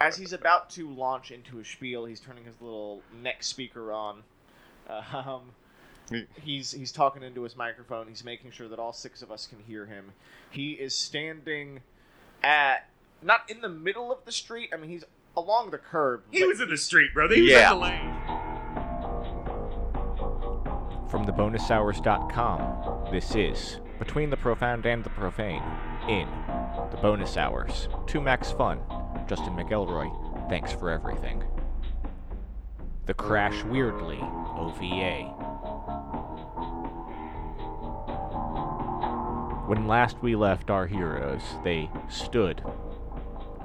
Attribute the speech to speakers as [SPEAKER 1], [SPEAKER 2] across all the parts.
[SPEAKER 1] as he's about to launch into his spiel, he's turning his little neck speaker on. Um, he's he's talking into his microphone. He's making sure that all six of us can hear him. He is standing at not in the middle of the street. I mean, he's along the curb.
[SPEAKER 2] He was in the street, brother. He was in the lane.
[SPEAKER 3] From thebonushours.com, this is Between the Profound and the Profane in the Bonus Hours. To Max Fun, Justin McElroy, thanks for everything. The Crash Weirdly OVA. When last we left our heroes, they stood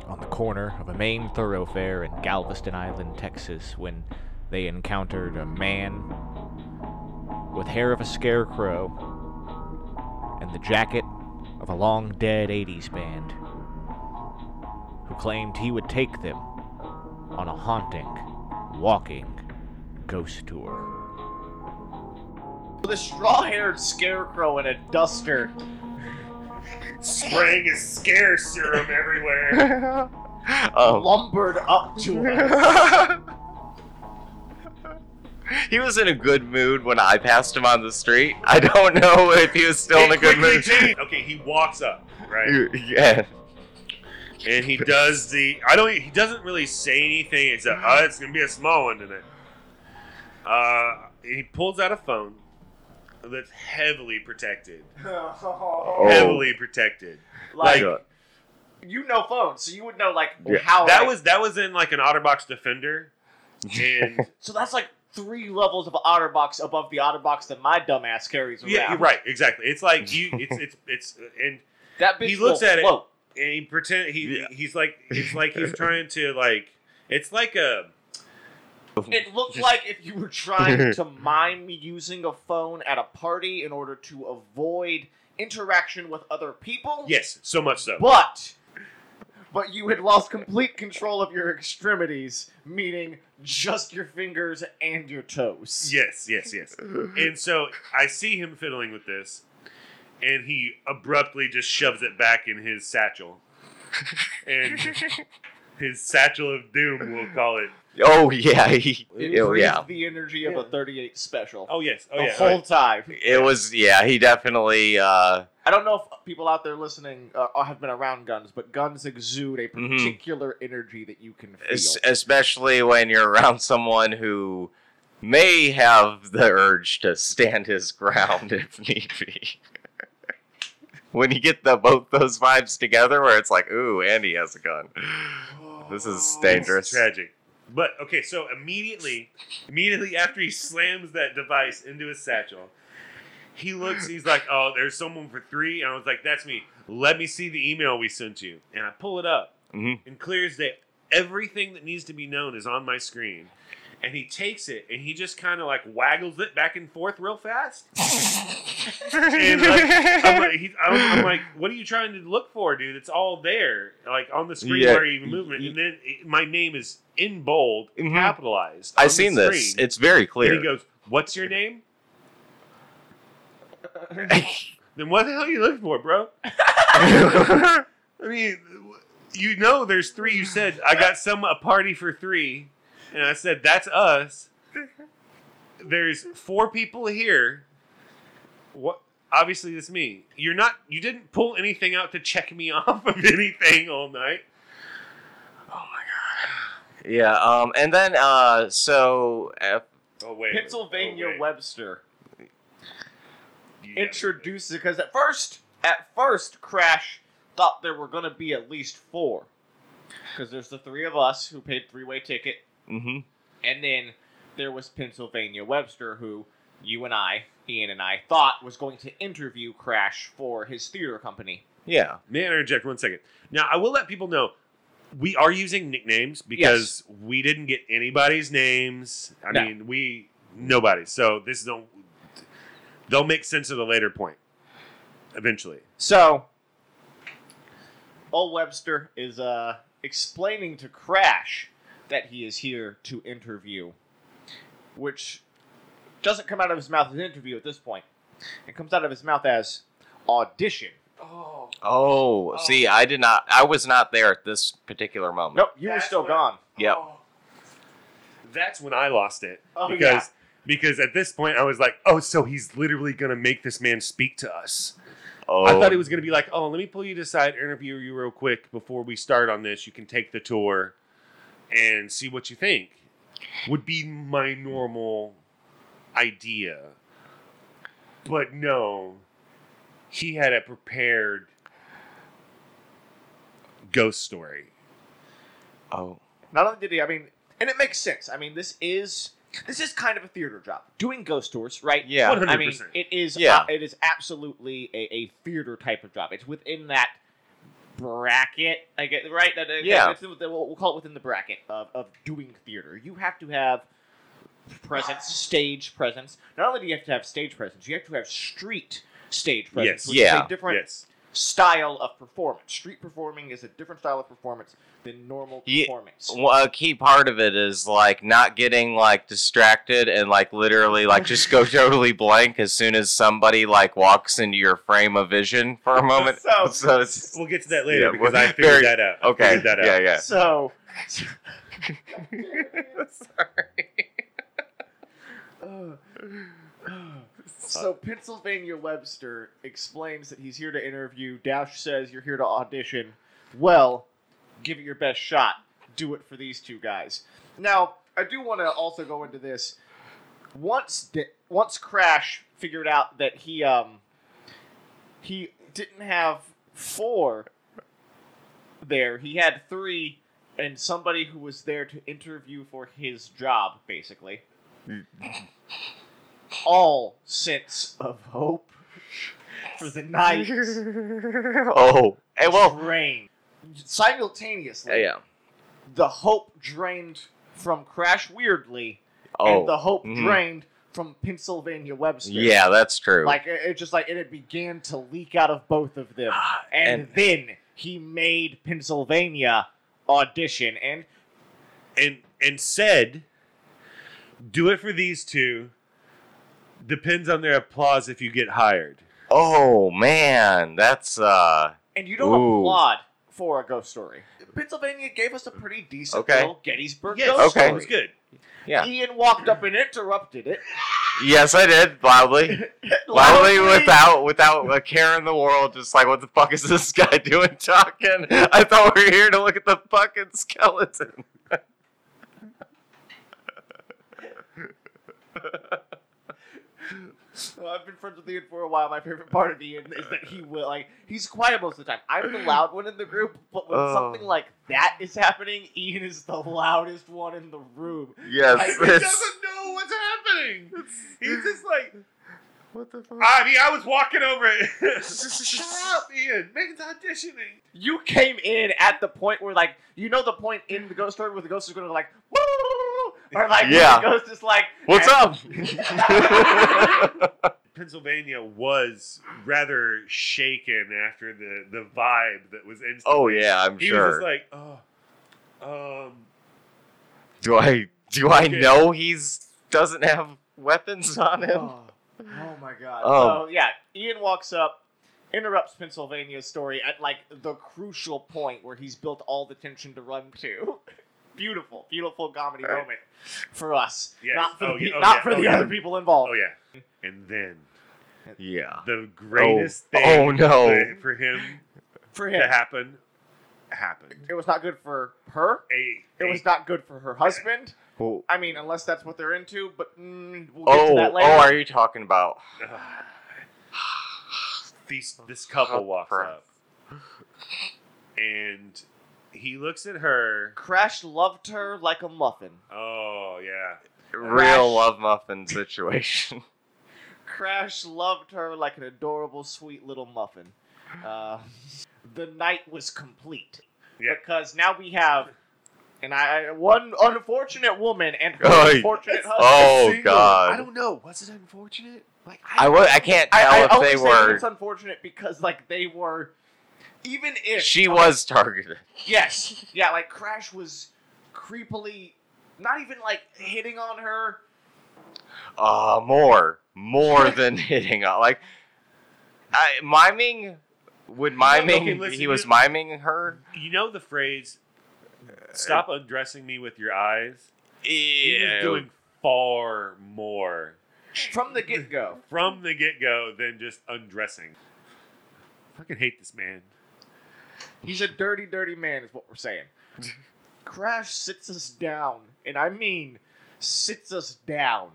[SPEAKER 3] on the corner of a main thoroughfare in Galveston Island, Texas, when they encountered a man with hair of a scarecrow and the jacket of a long dead 80s band who claimed he would take them on a haunting, walking ghost tour.
[SPEAKER 1] With a straw-haired scarecrow and a duster.
[SPEAKER 2] Spraying his scare serum everywhere.
[SPEAKER 4] Um,
[SPEAKER 1] lumbered up to us.
[SPEAKER 4] he was in a good mood when I passed him on the street. I don't know if he was still in a good mood.
[SPEAKER 2] changed. Okay, he walks up, right?
[SPEAKER 4] Yeah.
[SPEAKER 2] And he does the. I don't. He doesn't really say anything except, "Oh, it's gonna be a small one tonight." Uh, he pulls out a phone that's heavily protected.
[SPEAKER 4] Oh.
[SPEAKER 2] Heavily protected.
[SPEAKER 1] like
[SPEAKER 4] Sure.
[SPEAKER 1] you know phones, so you would know like
[SPEAKER 4] Yeah.
[SPEAKER 1] how
[SPEAKER 2] That
[SPEAKER 1] like-
[SPEAKER 2] was that was in like an OtterBox Defender, and
[SPEAKER 1] so that's like three levels of OtterBox above the OtterBox that my dumbass carries around.
[SPEAKER 2] yeah, you're right, exactly. It's like you. It's it's it's and
[SPEAKER 1] That bitch
[SPEAKER 2] He looks
[SPEAKER 1] will
[SPEAKER 2] at it-
[SPEAKER 1] float.
[SPEAKER 2] And he pretend he
[SPEAKER 4] Yeah.
[SPEAKER 2] he's like it's like he's trying to like it's like a
[SPEAKER 1] It looked like if you were trying to mime using a phone at a party in order to avoid interaction with other people.
[SPEAKER 2] yes, so much so.
[SPEAKER 1] But but you had lost complete control of your extremities, meaning just your fingers and your toes.
[SPEAKER 2] Yes, yes, yes. And so I see him fiddling with this, and he abruptly just shoves it back in his satchel. And his satchel of doom, we'll call it.
[SPEAKER 4] Oh yeah. He,
[SPEAKER 1] It
[SPEAKER 4] oh
[SPEAKER 1] breathed
[SPEAKER 4] yeah.
[SPEAKER 1] the energy of a 38 special.
[SPEAKER 2] Oh yes, oh
[SPEAKER 1] the
[SPEAKER 2] yeah.
[SPEAKER 1] whole time.
[SPEAKER 4] It was yeah. He definitely. uh
[SPEAKER 1] I don't know if people out there listening uh, have been around guns, but guns exude a
[SPEAKER 4] Mhm.
[SPEAKER 1] particular energy that you can feel.
[SPEAKER 4] es- especially when you're around someone who may have the urge to stand his ground if need be. When you get the both those vibes together, where it's like, ooh, Andy has a gun. This is dangerous.
[SPEAKER 2] It's tragic. But okay, so immediately, immediately after he slams that device into his satchel, he looks. He's like, "Oh, there's someone for three. And I was like, "That's me. Let me see the email we sent you." And I pull it up,
[SPEAKER 4] Mhm.
[SPEAKER 2] and clear as day, everything that needs to be known is on my screen. And he takes it and he just kind of like waggles it back and forth real fast. and like, I'm, like, he's, I'm, I'm like, what are you trying to look for, dude? It's all there, like on the screen
[SPEAKER 4] Yeah.
[SPEAKER 2] where you even move it. And then it, my name is in bold,
[SPEAKER 4] Mhm.
[SPEAKER 2] capitalized.
[SPEAKER 4] I've
[SPEAKER 2] the
[SPEAKER 4] seen this. It's very clear.
[SPEAKER 2] And he goes, "What's your name?" then what the hell are you looking for, bro? I mean, you know, there's three. You said I got some a party for three, and I said that's us. There's four people here. What? Obviously, it's me. You're not. You didn't pull anything out to check me off of anything all night. Oh my god.
[SPEAKER 4] Yeah. Um. And then uh. So. Uh,
[SPEAKER 2] Oh wait.
[SPEAKER 1] Pennsylvania
[SPEAKER 2] oh, wait.
[SPEAKER 1] Webster
[SPEAKER 2] Yeah.
[SPEAKER 1] introduces because at first, at first, Crash thought there were going to be at least four. Because there's the three of us who paid three-way ticket,
[SPEAKER 4] hmm
[SPEAKER 1] and then there was Pennsylvania Webster who you and I, Ian and I, thought was going to interview Crash for his theater company.
[SPEAKER 4] Yeah.
[SPEAKER 2] May I interject one second? Now, I will let people know we are using nicknames because we didn't get anybody's names. I
[SPEAKER 1] No.
[SPEAKER 2] mean, we nobody. So this don't they'll make sense at a later point. Eventually,
[SPEAKER 1] So, old Webster is uh, explaining to Crash that he is here to interview, which doesn't come out of his mouth as interview at this point. It comes out of his mouth as audition. Oh.
[SPEAKER 4] oh. Oh, see, I did not. I was not there at this particular moment.
[SPEAKER 1] Nope, you were
[SPEAKER 2] That's
[SPEAKER 1] still
[SPEAKER 2] what-
[SPEAKER 1] gone.
[SPEAKER 4] Yep.
[SPEAKER 2] Oh. That's when I lost it.
[SPEAKER 1] Oh,
[SPEAKER 2] because
[SPEAKER 1] yeah.
[SPEAKER 2] because at this point I was like, oh, so he's literally gonna make this man speak to us.
[SPEAKER 4] Oh,
[SPEAKER 2] I thought he was gonna be like, oh, let me pull you to the side, interview you real quick before we start on this. You can take the tour and see what you think. Would be my normal idea. But no, he had a prepared ghost story.
[SPEAKER 4] Oh,
[SPEAKER 1] Not only did he, I mean, and it makes sense. I mean, this is this is kind of a theater job, doing ghost tours, right?
[SPEAKER 4] yeah.
[SPEAKER 2] 100%.
[SPEAKER 1] I mean, it is.
[SPEAKER 4] Yeah.
[SPEAKER 1] uh, it is absolutely a, a theater type of job. It's within that bracket. I get right. That, that-
[SPEAKER 4] Yeah.
[SPEAKER 1] it's- we'll, we'll call it within the bracket of, of doing theater. You have to have presence, stage presence. Not only do you have to have stage presence, you have to have street stage presence.
[SPEAKER 2] Yes.
[SPEAKER 1] which
[SPEAKER 4] Yeah.
[SPEAKER 1] Is a different
[SPEAKER 2] Yes.
[SPEAKER 1] Style of performance. Street performing is a different style of performance than normal
[SPEAKER 4] Ye-
[SPEAKER 1] performance.
[SPEAKER 4] Well, a key part of it is like not getting like distracted and like literally like just go totally blank as soon as somebody like walks into your frame of vision for a moment.
[SPEAKER 1] So-
[SPEAKER 4] so it's
[SPEAKER 2] We'll get to that later
[SPEAKER 4] Yeah,
[SPEAKER 2] because I figured
[SPEAKER 4] very-
[SPEAKER 2] that out. I
[SPEAKER 4] okay.
[SPEAKER 2] figured that out.
[SPEAKER 4] Yeah, yeah.
[SPEAKER 1] So.
[SPEAKER 4] Sorry.
[SPEAKER 1] Uh, So Pennsylvania Webster explains that he's here to interview. Dash says you're here to audition. Well, give it your best shot. Do it for these two guys. Now, I do want to also go into this. Once once Crash figured out that he um he didn't have four there, he had three and somebody who was there to interview for his job basically all sense of hope for the night
[SPEAKER 4] oh, hey, well,
[SPEAKER 1] drained. Simultaneously,
[SPEAKER 4] yeah.
[SPEAKER 1] the hope drained from Crash Weirdly,
[SPEAKER 4] Oh,
[SPEAKER 1] and the hope
[SPEAKER 4] mhm.
[SPEAKER 1] drained from Pennsylvania Webster.
[SPEAKER 4] yeah, that's true.
[SPEAKER 1] Like it, it just like and it began to leak out of both of them, and,
[SPEAKER 4] And-
[SPEAKER 1] then he made Pennsylvania audition, and
[SPEAKER 2] and and said, "Do it for these two. Depends on their applause if you get hired."
[SPEAKER 4] oh man, that's uh,
[SPEAKER 1] and you don't
[SPEAKER 4] Ooh.
[SPEAKER 1] applaud for a ghost story. Pennsylvania gave us a pretty decent
[SPEAKER 4] Okay.
[SPEAKER 1] little Gettysburg
[SPEAKER 2] Yes,
[SPEAKER 1] ghost
[SPEAKER 4] Okay.
[SPEAKER 2] it was
[SPEAKER 1] story.
[SPEAKER 2] good.
[SPEAKER 4] yeah.
[SPEAKER 1] Ian walked up and interrupted it.
[SPEAKER 4] Yes, I did loudly. Loudly, without without a care in the world, just like, what the fuck is this guy doing talking? I thought we were here to look at the fucking skeleton.
[SPEAKER 1] Well, I've been friends with Ian for a while. My favorite part of Ian is that he will like he's quiet most of the time. I'm the loud one in the group, but when
[SPEAKER 4] Oh.
[SPEAKER 1] something like that is happening, Ian is the loudest one in the room.
[SPEAKER 4] Yes,
[SPEAKER 1] Like,
[SPEAKER 2] He doesn't know what's happening. He's just like,
[SPEAKER 4] what the fuck?
[SPEAKER 2] I mean, I was walking over it. Shut up, Ian. Megan's auditioning.
[SPEAKER 1] You came in at the point where like you know the point in the ghost story where the ghost is going to like "Woo!" or like
[SPEAKER 4] Yeah.
[SPEAKER 1] the ghost is like
[SPEAKER 4] What's
[SPEAKER 1] and-
[SPEAKER 4] up?
[SPEAKER 2] Pennsylvania was rather shaken after the the vibe that was instantly.
[SPEAKER 4] oh yeah, I'm
[SPEAKER 2] He
[SPEAKER 4] sure.
[SPEAKER 2] was just like, oh, um,
[SPEAKER 4] do I do I
[SPEAKER 2] Okay.
[SPEAKER 4] know he's doesn't have weapons on him?
[SPEAKER 1] Oh, oh my god.
[SPEAKER 4] Oh.
[SPEAKER 1] So yeah, Ian walks up, interrupts Pennsylvania's story at like the crucial point where he's built all the tension to run to. beautiful, beautiful comedy
[SPEAKER 4] Right.
[SPEAKER 1] moment for us,
[SPEAKER 2] Yes.
[SPEAKER 1] not for
[SPEAKER 2] Oh,
[SPEAKER 1] the,
[SPEAKER 2] yeah.
[SPEAKER 1] pe-
[SPEAKER 2] Oh,
[SPEAKER 1] not
[SPEAKER 2] yeah.
[SPEAKER 1] for
[SPEAKER 2] Oh,
[SPEAKER 1] the
[SPEAKER 2] yeah.
[SPEAKER 1] other people involved.
[SPEAKER 2] oh yeah. And then
[SPEAKER 4] Yeah.
[SPEAKER 2] the greatest
[SPEAKER 4] Oh.
[SPEAKER 2] thing
[SPEAKER 4] Oh, no.
[SPEAKER 2] for- for him
[SPEAKER 1] For
[SPEAKER 2] to
[SPEAKER 1] him,
[SPEAKER 2] happen happened.
[SPEAKER 1] it was not good for her.
[SPEAKER 2] A,
[SPEAKER 1] It
[SPEAKER 2] a-
[SPEAKER 1] was not good for her husband.
[SPEAKER 4] Oh,
[SPEAKER 1] I mean, unless that's what they're into, but mm, we'll get to
[SPEAKER 4] oh,
[SPEAKER 1] that later.
[SPEAKER 4] oh, are you talking about?
[SPEAKER 2] these, this couple
[SPEAKER 4] Oh,
[SPEAKER 2] walks up and he looks at her.
[SPEAKER 1] Crash loved her like a muffin.
[SPEAKER 2] Oh yeah.
[SPEAKER 4] Real love muffin situation.
[SPEAKER 1] Crash loved her like an adorable, sweet little muffin. Uh, the night was complete
[SPEAKER 2] Yeah.
[SPEAKER 1] because now we have, and I one unfortunate woman and her
[SPEAKER 4] Oh,
[SPEAKER 1] unfortunate husband.
[SPEAKER 4] Oh
[SPEAKER 2] Single.
[SPEAKER 4] god.
[SPEAKER 2] I don't know. Was it unfortunate? Like
[SPEAKER 4] I wa- I can't tell
[SPEAKER 1] I, I
[SPEAKER 4] if
[SPEAKER 1] only
[SPEAKER 4] they were.
[SPEAKER 1] it's unfortunate because like they were, even if
[SPEAKER 4] She was targeted.
[SPEAKER 1] yes, yeah, like Crash was creepily, not even like hitting on her.
[SPEAKER 4] Uh, more, more than hitting on. Like, I, miming Would miming?
[SPEAKER 2] Okay, listen,
[SPEAKER 4] he was
[SPEAKER 2] you-
[SPEAKER 4] miming her.
[SPEAKER 2] You know the phrase, stop undressing me with your eyes? He was doing far more
[SPEAKER 1] From the get go.
[SPEAKER 2] from the get go than just undressing. I fucking hate this man.
[SPEAKER 1] He's a dirty, dirty man, is what we're saying. Crash sits us down, and I mean sits us down.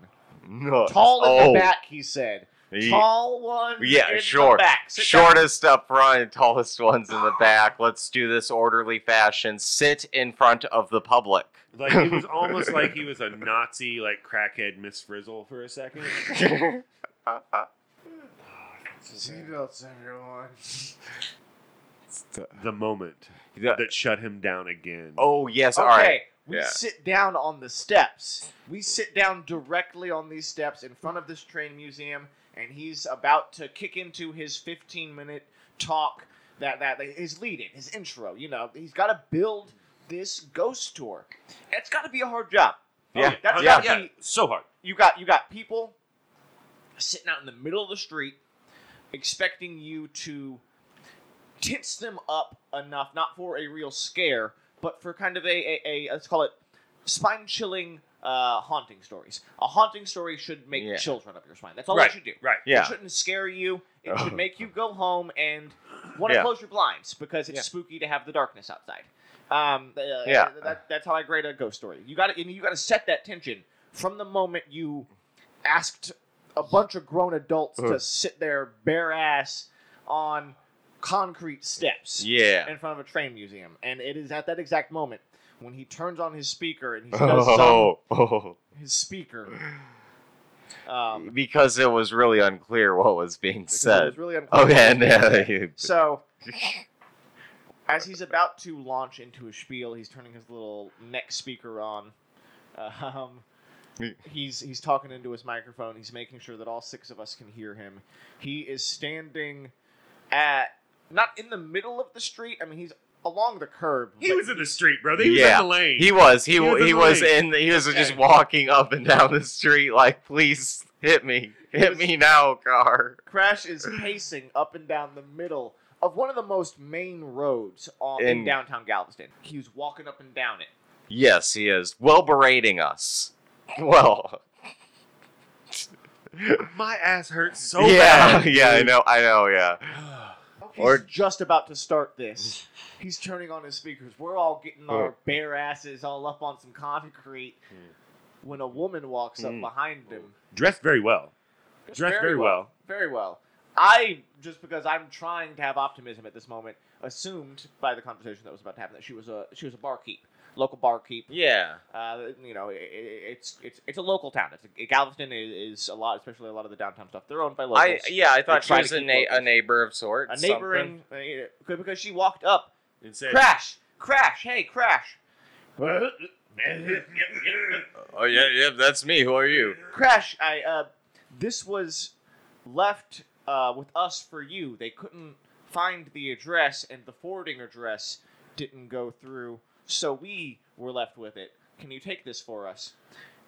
[SPEAKER 4] No.
[SPEAKER 1] Tall in
[SPEAKER 4] oh,
[SPEAKER 1] the back, he said.
[SPEAKER 4] he-
[SPEAKER 1] Tall one.
[SPEAKER 4] Yeah,
[SPEAKER 1] in
[SPEAKER 4] short.
[SPEAKER 1] The back. Sit down.
[SPEAKER 4] Shortest up front, tallest ones in the back. Let's do this orderly fashion. Sit in front of the public.
[SPEAKER 2] Like it was almost like he was a Nazi, like crackhead Miss Frizzle for a second.
[SPEAKER 1] Seatbelts, everyone.
[SPEAKER 2] The moment
[SPEAKER 4] Yeah.
[SPEAKER 2] that shut him down again.
[SPEAKER 4] oh yes,
[SPEAKER 1] Okay,
[SPEAKER 4] all right.
[SPEAKER 1] we
[SPEAKER 4] Yeah.
[SPEAKER 1] sit down on the steps. We sit down directly on these steps in front of this train museum, and he's about to kick into his 15 minute talk that that his lead in, his intro. You know, he's got to build this ghost tour. It's got to be a hard job.
[SPEAKER 4] Yeah,
[SPEAKER 1] that's oh,
[SPEAKER 4] yeah.
[SPEAKER 1] gotta be
[SPEAKER 2] so hard.
[SPEAKER 1] you got you got people sitting out in the middle of the street expecting you to tense them up enough not for a real scare but for kind of a, a, a let's call it spine chilling uh, haunting stories a haunting story should make
[SPEAKER 4] Yeah.
[SPEAKER 1] chills run up your spine that's all
[SPEAKER 2] right,
[SPEAKER 1] it should do
[SPEAKER 2] right.
[SPEAKER 1] it
[SPEAKER 4] Yeah.
[SPEAKER 1] shouldn't scare you it
[SPEAKER 4] Oh.
[SPEAKER 1] should make you go home and want to
[SPEAKER 4] Yeah.
[SPEAKER 1] close your blinds because it's
[SPEAKER 4] Yeah.
[SPEAKER 1] spooky to have the darkness outside um, uh,
[SPEAKER 4] Yeah.
[SPEAKER 1] that, that's how I grade a ghost story. You got to you got to set that tension from the moment you asked a bunch of grown adults to sit there bare ass on concrete steps
[SPEAKER 4] Yeah.
[SPEAKER 1] in front of a train museum, and it is at that exact moment when he turns on his speaker and he does
[SPEAKER 4] Oh, oh.
[SPEAKER 1] his speaker. Um,
[SPEAKER 4] because it was really unclear what was being
[SPEAKER 1] because it
[SPEAKER 4] said.
[SPEAKER 1] was really unclear
[SPEAKER 4] Okay,
[SPEAKER 1] what
[SPEAKER 4] and
[SPEAKER 1] was being said.
[SPEAKER 4] you-
[SPEAKER 1] So, as he's about to launch into a spiel, he's turning his little neck speaker on. Um, he's he's talking into his microphone. He's making sure that all six of us can hear him. He is standing at not in the middle of the street. I mean, he's along the curb.
[SPEAKER 2] He
[SPEAKER 1] but
[SPEAKER 2] was in the street, bro. He was
[SPEAKER 4] Yeah.
[SPEAKER 2] in the lane.
[SPEAKER 4] he was he
[SPEAKER 2] He was
[SPEAKER 4] he
[SPEAKER 2] in
[SPEAKER 4] was
[SPEAKER 2] the
[SPEAKER 4] in he was just
[SPEAKER 1] Okay.
[SPEAKER 4] walking up and down the street like please hit me hit
[SPEAKER 1] was-
[SPEAKER 4] me now car
[SPEAKER 1] Crash is pacing up and down the middle of one of the most main roads on, in
[SPEAKER 4] In-
[SPEAKER 1] downtown Galveston. He was walking up and down it.
[SPEAKER 4] yes he is well berating us well
[SPEAKER 2] My ass hurts so
[SPEAKER 4] yeah
[SPEAKER 2] bad.
[SPEAKER 4] yeah I know I know yeah
[SPEAKER 1] He's
[SPEAKER 4] Or-
[SPEAKER 1] just about to start this. He's turning on his speakers. We're all getting our bare asses all up on some concrete when a woman walks up
[SPEAKER 4] Mm.
[SPEAKER 1] behind him.
[SPEAKER 2] Dressed very well. Dressed very well.
[SPEAKER 1] Very well. I, just because I'm trying to have optimism at this moment, assumed by the conversation that was about to happen that she was a she was a barkeep, local barkeep.
[SPEAKER 4] yeah
[SPEAKER 1] Uh, you know, it, it's it's it's a local town. It's a, Galveston is, is a lot, especially a lot of the downtown stuff. They're owned by locals.
[SPEAKER 4] I yeah I thought she was a, na- a neighbor of sorts
[SPEAKER 1] a neighboring uh, because she walked up
[SPEAKER 2] And said,
[SPEAKER 1] Crash! Crash! Hey, Crash!
[SPEAKER 4] oh yeah yeah that's me who are you
[SPEAKER 1] Crash! I uh, this was left uh, with us for you. They couldn't find the address, and the forwarding address didn't go through, so we were left with it. Can you take this for us?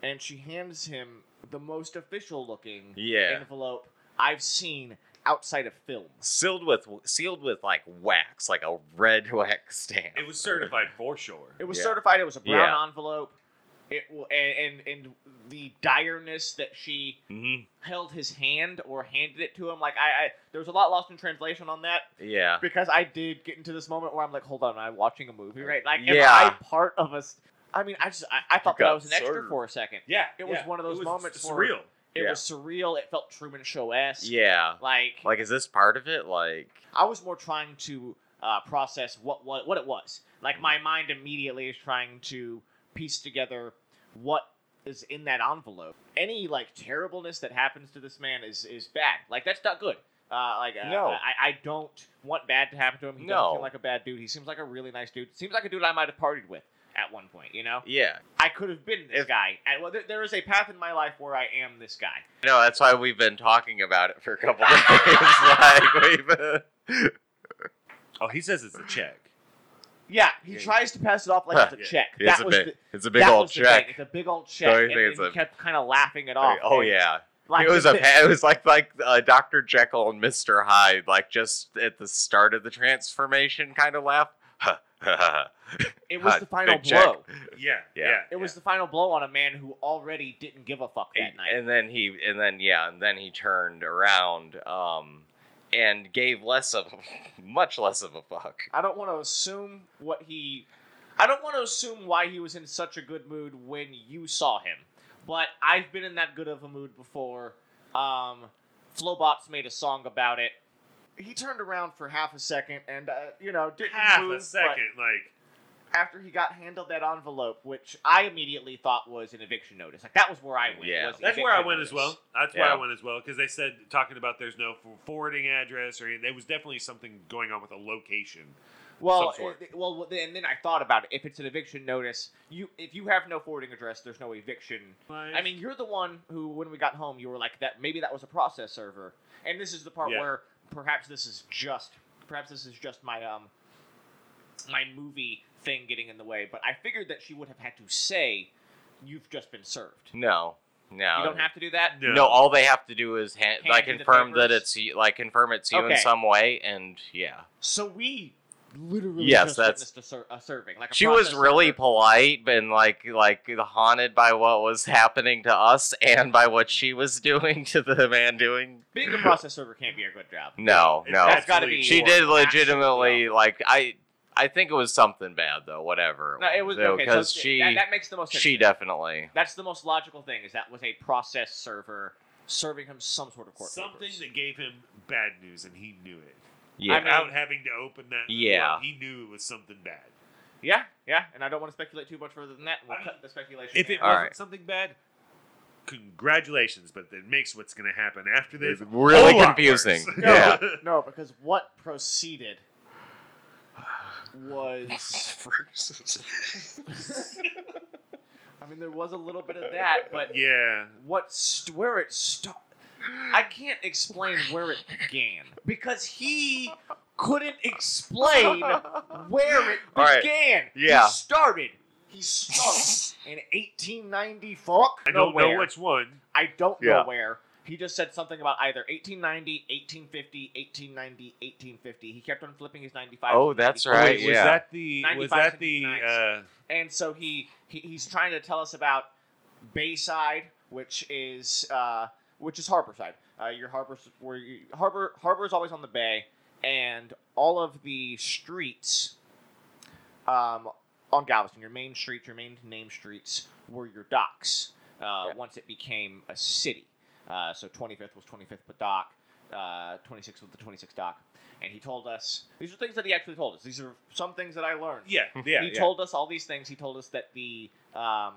[SPEAKER 1] And she hands him the most official-looking
[SPEAKER 4] Yeah.
[SPEAKER 1] envelope I've seen outside of film.
[SPEAKER 4] sealed with sealed with like wax like a red wax stamp
[SPEAKER 2] It was certified for sure.
[SPEAKER 1] It was
[SPEAKER 4] Yeah.
[SPEAKER 1] certified. It was a brown
[SPEAKER 4] Yeah.
[SPEAKER 1] envelope. It w- and, and and the direness that she
[SPEAKER 4] hmm
[SPEAKER 1] held his hand or handed it to him. Like I, I there was a lot lost in translation on that
[SPEAKER 4] yeah
[SPEAKER 1] because I did get into this moment where I'm like, hold on, I'm watching a movie, right? Like, am I part of a? s- I mean, I just I, I thought that I was an extra
[SPEAKER 4] served.
[SPEAKER 1] for a second.
[SPEAKER 2] Yeah,
[SPEAKER 1] It was
[SPEAKER 2] yeah.
[SPEAKER 1] one of those
[SPEAKER 2] It was
[SPEAKER 1] moments where-
[SPEAKER 2] surreal.
[SPEAKER 1] It
[SPEAKER 4] Yeah.
[SPEAKER 1] was surreal. It felt Truman Show esque.
[SPEAKER 4] yeah
[SPEAKER 1] Like,
[SPEAKER 4] like is this part of it like
[SPEAKER 1] I was more trying to uh, process what, what what it was. Like my mind immediately is trying to piece together what is in that envelope. Any like terribleness that happens to this man is is bad. Like that's not good. Uh, like uh,
[SPEAKER 4] No.
[SPEAKER 1] I, I don't want bad to happen to him. He doesn't
[SPEAKER 4] No.
[SPEAKER 1] seem like a bad dude. He seems like a really nice dude. Seems like a dude I might have partied with at one point. You know,
[SPEAKER 4] yeah
[SPEAKER 1] I could have been this
[SPEAKER 4] If-
[SPEAKER 1] guy. And well, there, there is a path in my life where I am this guy.
[SPEAKER 4] no that's why we've been talking about it for a couple days like we've
[SPEAKER 2] Oh, he says it's a check.
[SPEAKER 1] Yeah, he
[SPEAKER 4] Yeah.
[SPEAKER 1] tries to pass it off like it's a check.
[SPEAKER 4] it's
[SPEAKER 1] that
[SPEAKER 4] a
[SPEAKER 1] was
[SPEAKER 4] big
[SPEAKER 1] the,
[SPEAKER 4] it's a big
[SPEAKER 1] that
[SPEAKER 4] old
[SPEAKER 1] was the
[SPEAKER 4] check.
[SPEAKER 1] It's a big old check.
[SPEAKER 4] you
[SPEAKER 1] and,
[SPEAKER 4] think
[SPEAKER 1] and
[SPEAKER 4] it's
[SPEAKER 1] he
[SPEAKER 4] a-
[SPEAKER 1] kept kind of laughing it off.
[SPEAKER 4] oh
[SPEAKER 1] and
[SPEAKER 4] yeah
[SPEAKER 1] Like
[SPEAKER 4] it was a
[SPEAKER 1] the-
[SPEAKER 4] pa- it was like like uh, Dr. Jekyll and Mr. Hyde, like just at the start of the transformation kind of laugh.
[SPEAKER 1] It was the final
[SPEAKER 4] big check.
[SPEAKER 1] blow.
[SPEAKER 2] Yeah,
[SPEAKER 4] Yeah.
[SPEAKER 2] yeah.
[SPEAKER 1] It was the final blow on a man who already didn't give a fuck that night.
[SPEAKER 4] and then he and then yeah, and then he turned around um and gave less of much less of a fuck.
[SPEAKER 1] I don't want to assume what he. I don't want to assume why he was in such a good mood when you saw him, but I've been in that good of a mood before. Um, Flobots made a song about it. He turned around for half a second and uh, you know didn't
[SPEAKER 2] half
[SPEAKER 1] move,
[SPEAKER 2] a
[SPEAKER 1] but
[SPEAKER 2] second. Like
[SPEAKER 1] after he got handled that envelope, which I immediately thought was an eviction notice. Like that was where I went.
[SPEAKER 4] Yeah.
[SPEAKER 1] was
[SPEAKER 2] that's where I
[SPEAKER 1] eviction
[SPEAKER 2] went as well. That's where I went as well because they said talking about there's no forwarding address or anything. there was definitely something going on with a location.
[SPEAKER 1] Well,
[SPEAKER 2] some sort.
[SPEAKER 1] uh, well, and then I thought about it. If it's an eviction notice, you if you have no forwarding address, there's no eviction. I mean, you're the one who, when we got home, you were like that. Maybe that was a process server, and this is the part
[SPEAKER 2] Yeah.
[SPEAKER 1] where perhaps this is just, perhaps this is just my um, my movie thing getting in the way. But I figured that she would have had to say, "You've just been served."
[SPEAKER 4] No. No.
[SPEAKER 1] You don't have to do that.
[SPEAKER 2] No.
[SPEAKER 4] No, all they have to do is ha-
[SPEAKER 1] Hand
[SPEAKER 4] like
[SPEAKER 1] you the
[SPEAKER 4] confirm that
[SPEAKER 1] papers?
[SPEAKER 4] it's you- like confirm it's you
[SPEAKER 1] Okay.
[SPEAKER 4] in some way, and yeah,
[SPEAKER 1] So we literally
[SPEAKER 4] Yes,
[SPEAKER 1] just
[SPEAKER 4] that's-
[SPEAKER 1] witnessed a, ser- a serving. Like a
[SPEAKER 4] she was
[SPEAKER 1] process
[SPEAKER 4] really
[SPEAKER 1] server.
[SPEAKER 4] polite and like like haunted by what was happening to us and by what she was doing to the man doing.
[SPEAKER 1] Being a process server can't be a good job.
[SPEAKER 4] No, no,
[SPEAKER 1] That's got to be.
[SPEAKER 4] she
[SPEAKER 2] Or
[SPEAKER 4] did
[SPEAKER 1] absolutely
[SPEAKER 4] legitimately
[SPEAKER 1] awful.
[SPEAKER 4] like I. I think it was something bad though. Whatever.
[SPEAKER 1] No, it was
[SPEAKER 4] though,
[SPEAKER 1] okay.
[SPEAKER 4] because
[SPEAKER 1] so
[SPEAKER 4] she
[SPEAKER 1] that, that makes the most sense.
[SPEAKER 4] she definitely
[SPEAKER 1] That's the most logical thing. Is that was a process server serving him some sort of court
[SPEAKER 2] something
[SPEAKER 1] papers.
[SPEAKER 2] that gave him bad news and he knew it.
[SPEAKER 4] yeah.
[SPEAKER 1] I mean-
[SPEAKER 2] Without having to open that.
[SPEAKER 4] Yeah.
[SPEAKER 2] door, he knew it was something bad.
[SPEAKER 1] Yeah, yeah, and I don't want to speculate too much further than that. We'll
[SPEAKER 2] I
[SPEAKER 1] cut
[SPEAKER 2] mean,
[SPEAKER 1] the speculation.
[SPEAKER 2] If it.
[SPEAKER 4] All
[SPEAKER 2] wasn't
[SPEAKER 4] right.
[SPEAKER 2] something bad, congratulations. But it makes what's going to happen after this
[SPEAKER 4] It's really confusing.
[SPEAKER 2] worse.
[SPEAKER 1] no,
[SPEAKER 4] Yeah.
[SPEAKER 1] no, because what proceeded was. I mean, there was a little bit of that, but
[SPEAKER 2] yeah.
[SPEAKER 1] what st- where it stopped. I can't explain where it began because he couldn't explain where it
[SPEAKER 4] All right.
[SPEAKER 1] began.
[SPEAKER 4] Yeah.
[SPEAKER 1] He started. He started in 1890. Fuck.
[SPEAKER 2] I don't
[SPEAKER 1] nowhere.
[SPEAKER 2] know which one.
[SPEAKER 1] I don't
[SPEAKER 4] Yeah.
[SPEAKER 1] know where. He just said something about either 1890, 1850, 1890, 1850. He kept on flipping his 95.
[SPEAKER 4] Oh, that's
[SPEAKER 1] 94.
[SPEAKER 4] right,
[SPEAKER 2] was
[SPEAKER 4] yeah.
[SPEAKER 2] that the was that the
[SPEAKER 1] and
[SPEAKER 2] uh,
[SPEAKER 1] And so he, he he's trying to tell us about Bayside, which is uh, which is Harborside. Uh, your harbors where you, harbor harbor is always on the bay, and all of the streets um, on Galveston, your main streets, your main name streets, were your docks. Uh,
[SPEAKER 4] Yeah.
[SPEAKER 1] Once it became a city, uh, so 25th was 25th dock, uh, 26th was the 26th doc, and he told us these are things that he actually told us. These are some things that I learned
[SPEAKER 2] yeah yeah
[SPEAKER 1] he
[SPEAKER 2] yeah.
[SPEAKER 1] told us all these things. He told us that the um,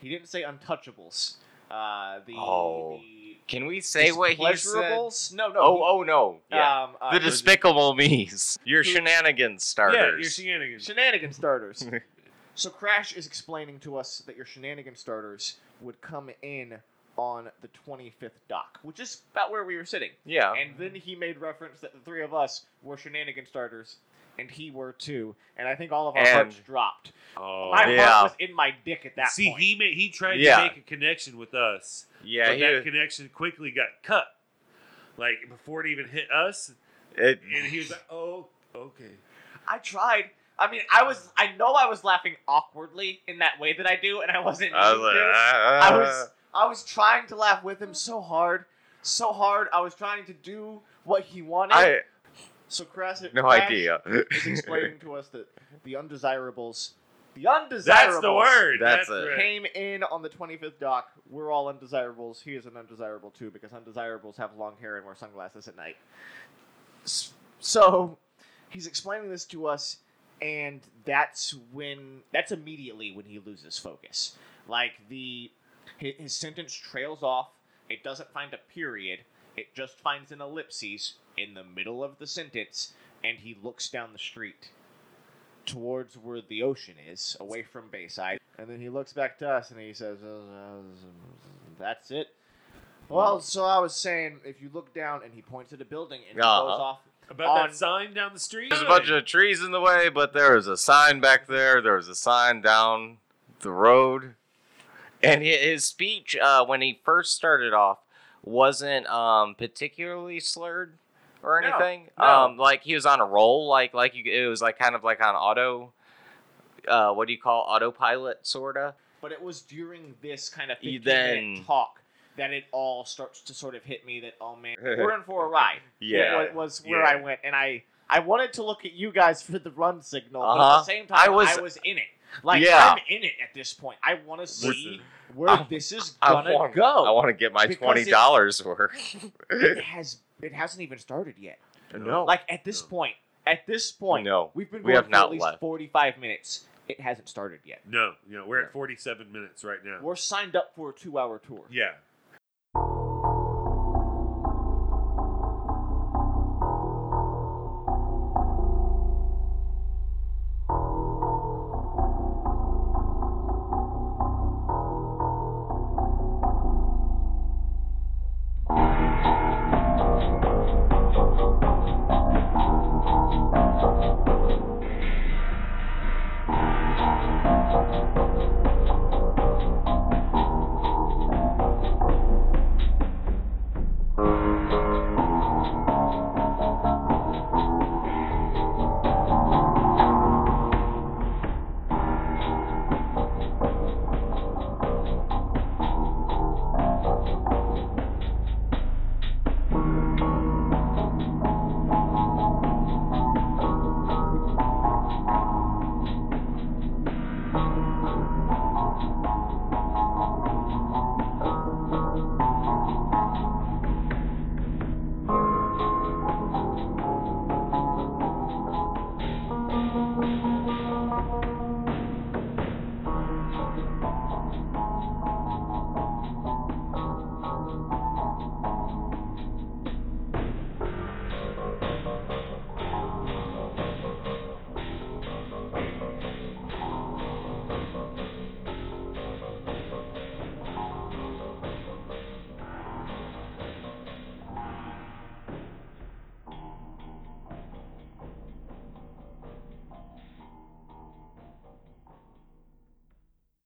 [SPEAKER 1] he didn't say untouchables. Uh, the,
[SPEAKER 4] Oh.
[SPEAKER 1] the
[SPEAKER 4] Can we say what he said?
[SPEAKER 1] pleasurables? No, no.
[SPEAKER 4] Oh, oh no. Yeah.
[SPEAKER 1] Um, uh,
[SPEAKER 4] the despicable me's. Your
[SPEAKER 1] Who-
[SPEAKER 4] shenanigans
[SPEAKER 2] yeah your
[SPEAKER 4] starters.
[SPEAKER 2] shenanigans.
[SPEAKER 1] starters. so Crash is explaining to us that your shenanigan starters would come in on the 25th dock, which is about where we were sitting.
[SPEAKER 4] yeah.
[SPEAKER 1] And then he made reference that the three of us were shenanigan starters, and he were too. And I think all of our
[SPEAKER 4] And-
[SPEAKER 1] hearts dropped.
[SPEAKER 2] Oh,
[SPEAKER 1] My
[SPEAKER 4] Yeah.
[SPEAKER 1] heart was in my dick at that
[SPEAKER 2] see
[SPEAKER 1] point.
[SPEAKER 2] he made he tried
[SPEAKER 4] Yeah.
[SPEAKER 2] to make a connection with us,
[SPEAKER 4] yeah.
[SPEAKER 2] but that
[SPEAKER 4] He,
[SPEAKER 2] connection quickly got cut. Like before it even hit us,
[SPEAKER 4] it,
[SPEAKER 2] and he was like, "Oh, okay."
[SPEAKER 1] I tried. I mean, I was. I know I was laughing awkwardly in that way that I do, and I wasn't.
[SPEAKER 4] I was
[SPEAKER 1] meaning
[SPEAKER 4] like,
[SPEAKER 1] to.
[SPEAKER 4] uh,
[SPEAKER 1] I was. I was trying to laugh with him so hard, so hard. I was trying to do what he wanted.
[SPEAKER 4] I
[SPEAKER 1] so Crash,
[SPEAKER 4] no
[SPEAKER 1] Crash
[SPEAKER 4] idea.
[SPEAKER 1] is explaining to us that the undesirables, the undesirables,
[SPEAKER 2] That's the word.
[SPEAKER 4] That's
[SPEAKER 2] That's,
[SPEAKER 4] it.
[SPEAKER 1] Came in on the 25th dock. We're all undesirables. He is an undesirable too because undesirables have long hair and wear sunglasses at night. So he's explaining this to us, and that's when that's immediately when he loses focus. Like the his, his sentence trails off. It doesn't find a period. It just finds an ellipses in the middle of the sentence, and he looks down the street towards where the ocean is, away from Bayside. And then he looks back to us and he says, uh, uh, "That's it." Well, so I was saying, if you look down, and he points at a building, and he
[SPEAKER 4] Uh-huh.
[SPEAKER 1] goes off.
[SPEAKER 2] About
[SPEAKER 1] on-
[SPEAKER 2] that sign down the street.
[SPEAKER 4] There's a bunch of trees in the way, but there was a sign back there. There was a sign down the road, and his speech uh, when he first started off wasn't um, particularly slurred or anything.
[SPEAKER 1] no.
[SPEAKER 4] Um, like he was on a roll, like like you, it was like kind of like on auto. Uh, what do you call autopilot, sorta?
[SPEAKER 1] But it was during this kind of
[SPEAKER 4] You
[SPEAKER 1] 15
[SPEAKER 4] then-
[SPEAKER 1] talk that it all starts to sort of hit me that oh man, we're in for a ride.
[SPEAKER 4] Yeah.
[SPEAKER 1] It was where
[SPEAKER 2] Yeah.
[SPEAKER 1] I went, and I I wanted to look at you guys for the run signal, but at
[SPEAKER 4] Uh-huh.
[SPEAKER 1] the same time,
[SPEAKER 4] I
[SPEAKER 1] I
[SPEAKER 4] was-
[SPEAKER 1] was, in it. Like
[SPEAKER 4] Yeah.
[SPEAKER 1] I'm in it at this point. I want to see
[SPEAKER 2] Listen,
[SPEAKER 1] where
[SPEAKER 4] I-
[SPEAKER 1] this is gonna
[SPEAKER 4] want,
[SPEAKER 1] go.
[SPEAKER 4] I want to get my twenty dollars worth.
[SPEAKER 1] it has it hasn't even started yet.
[SPEAKER 4] no,
[SPEAKER 1] Like at this
[SPEAKER 2] No.
[SPEAKER 1] point, at this point,
[SPEAKER 4] no.
[SPEAKER 1] we've been
[SPEAKER 4] We
[SPEAKER 1] going
[SPEAKER 4] have
[SPEAKER 1] for
[SPEAKER 4] not
[SPEAKER 1] at least
[SPEAKER 4] left.
[SPEAKER 1] 45 minutes. It hasn't started yet.
[SPEAKER 2] No, you know, we're at 47 minutes right now.
[SPEAKER 1] We're signed up for a two-hour tour.
[SPEAKER 2] Yeah,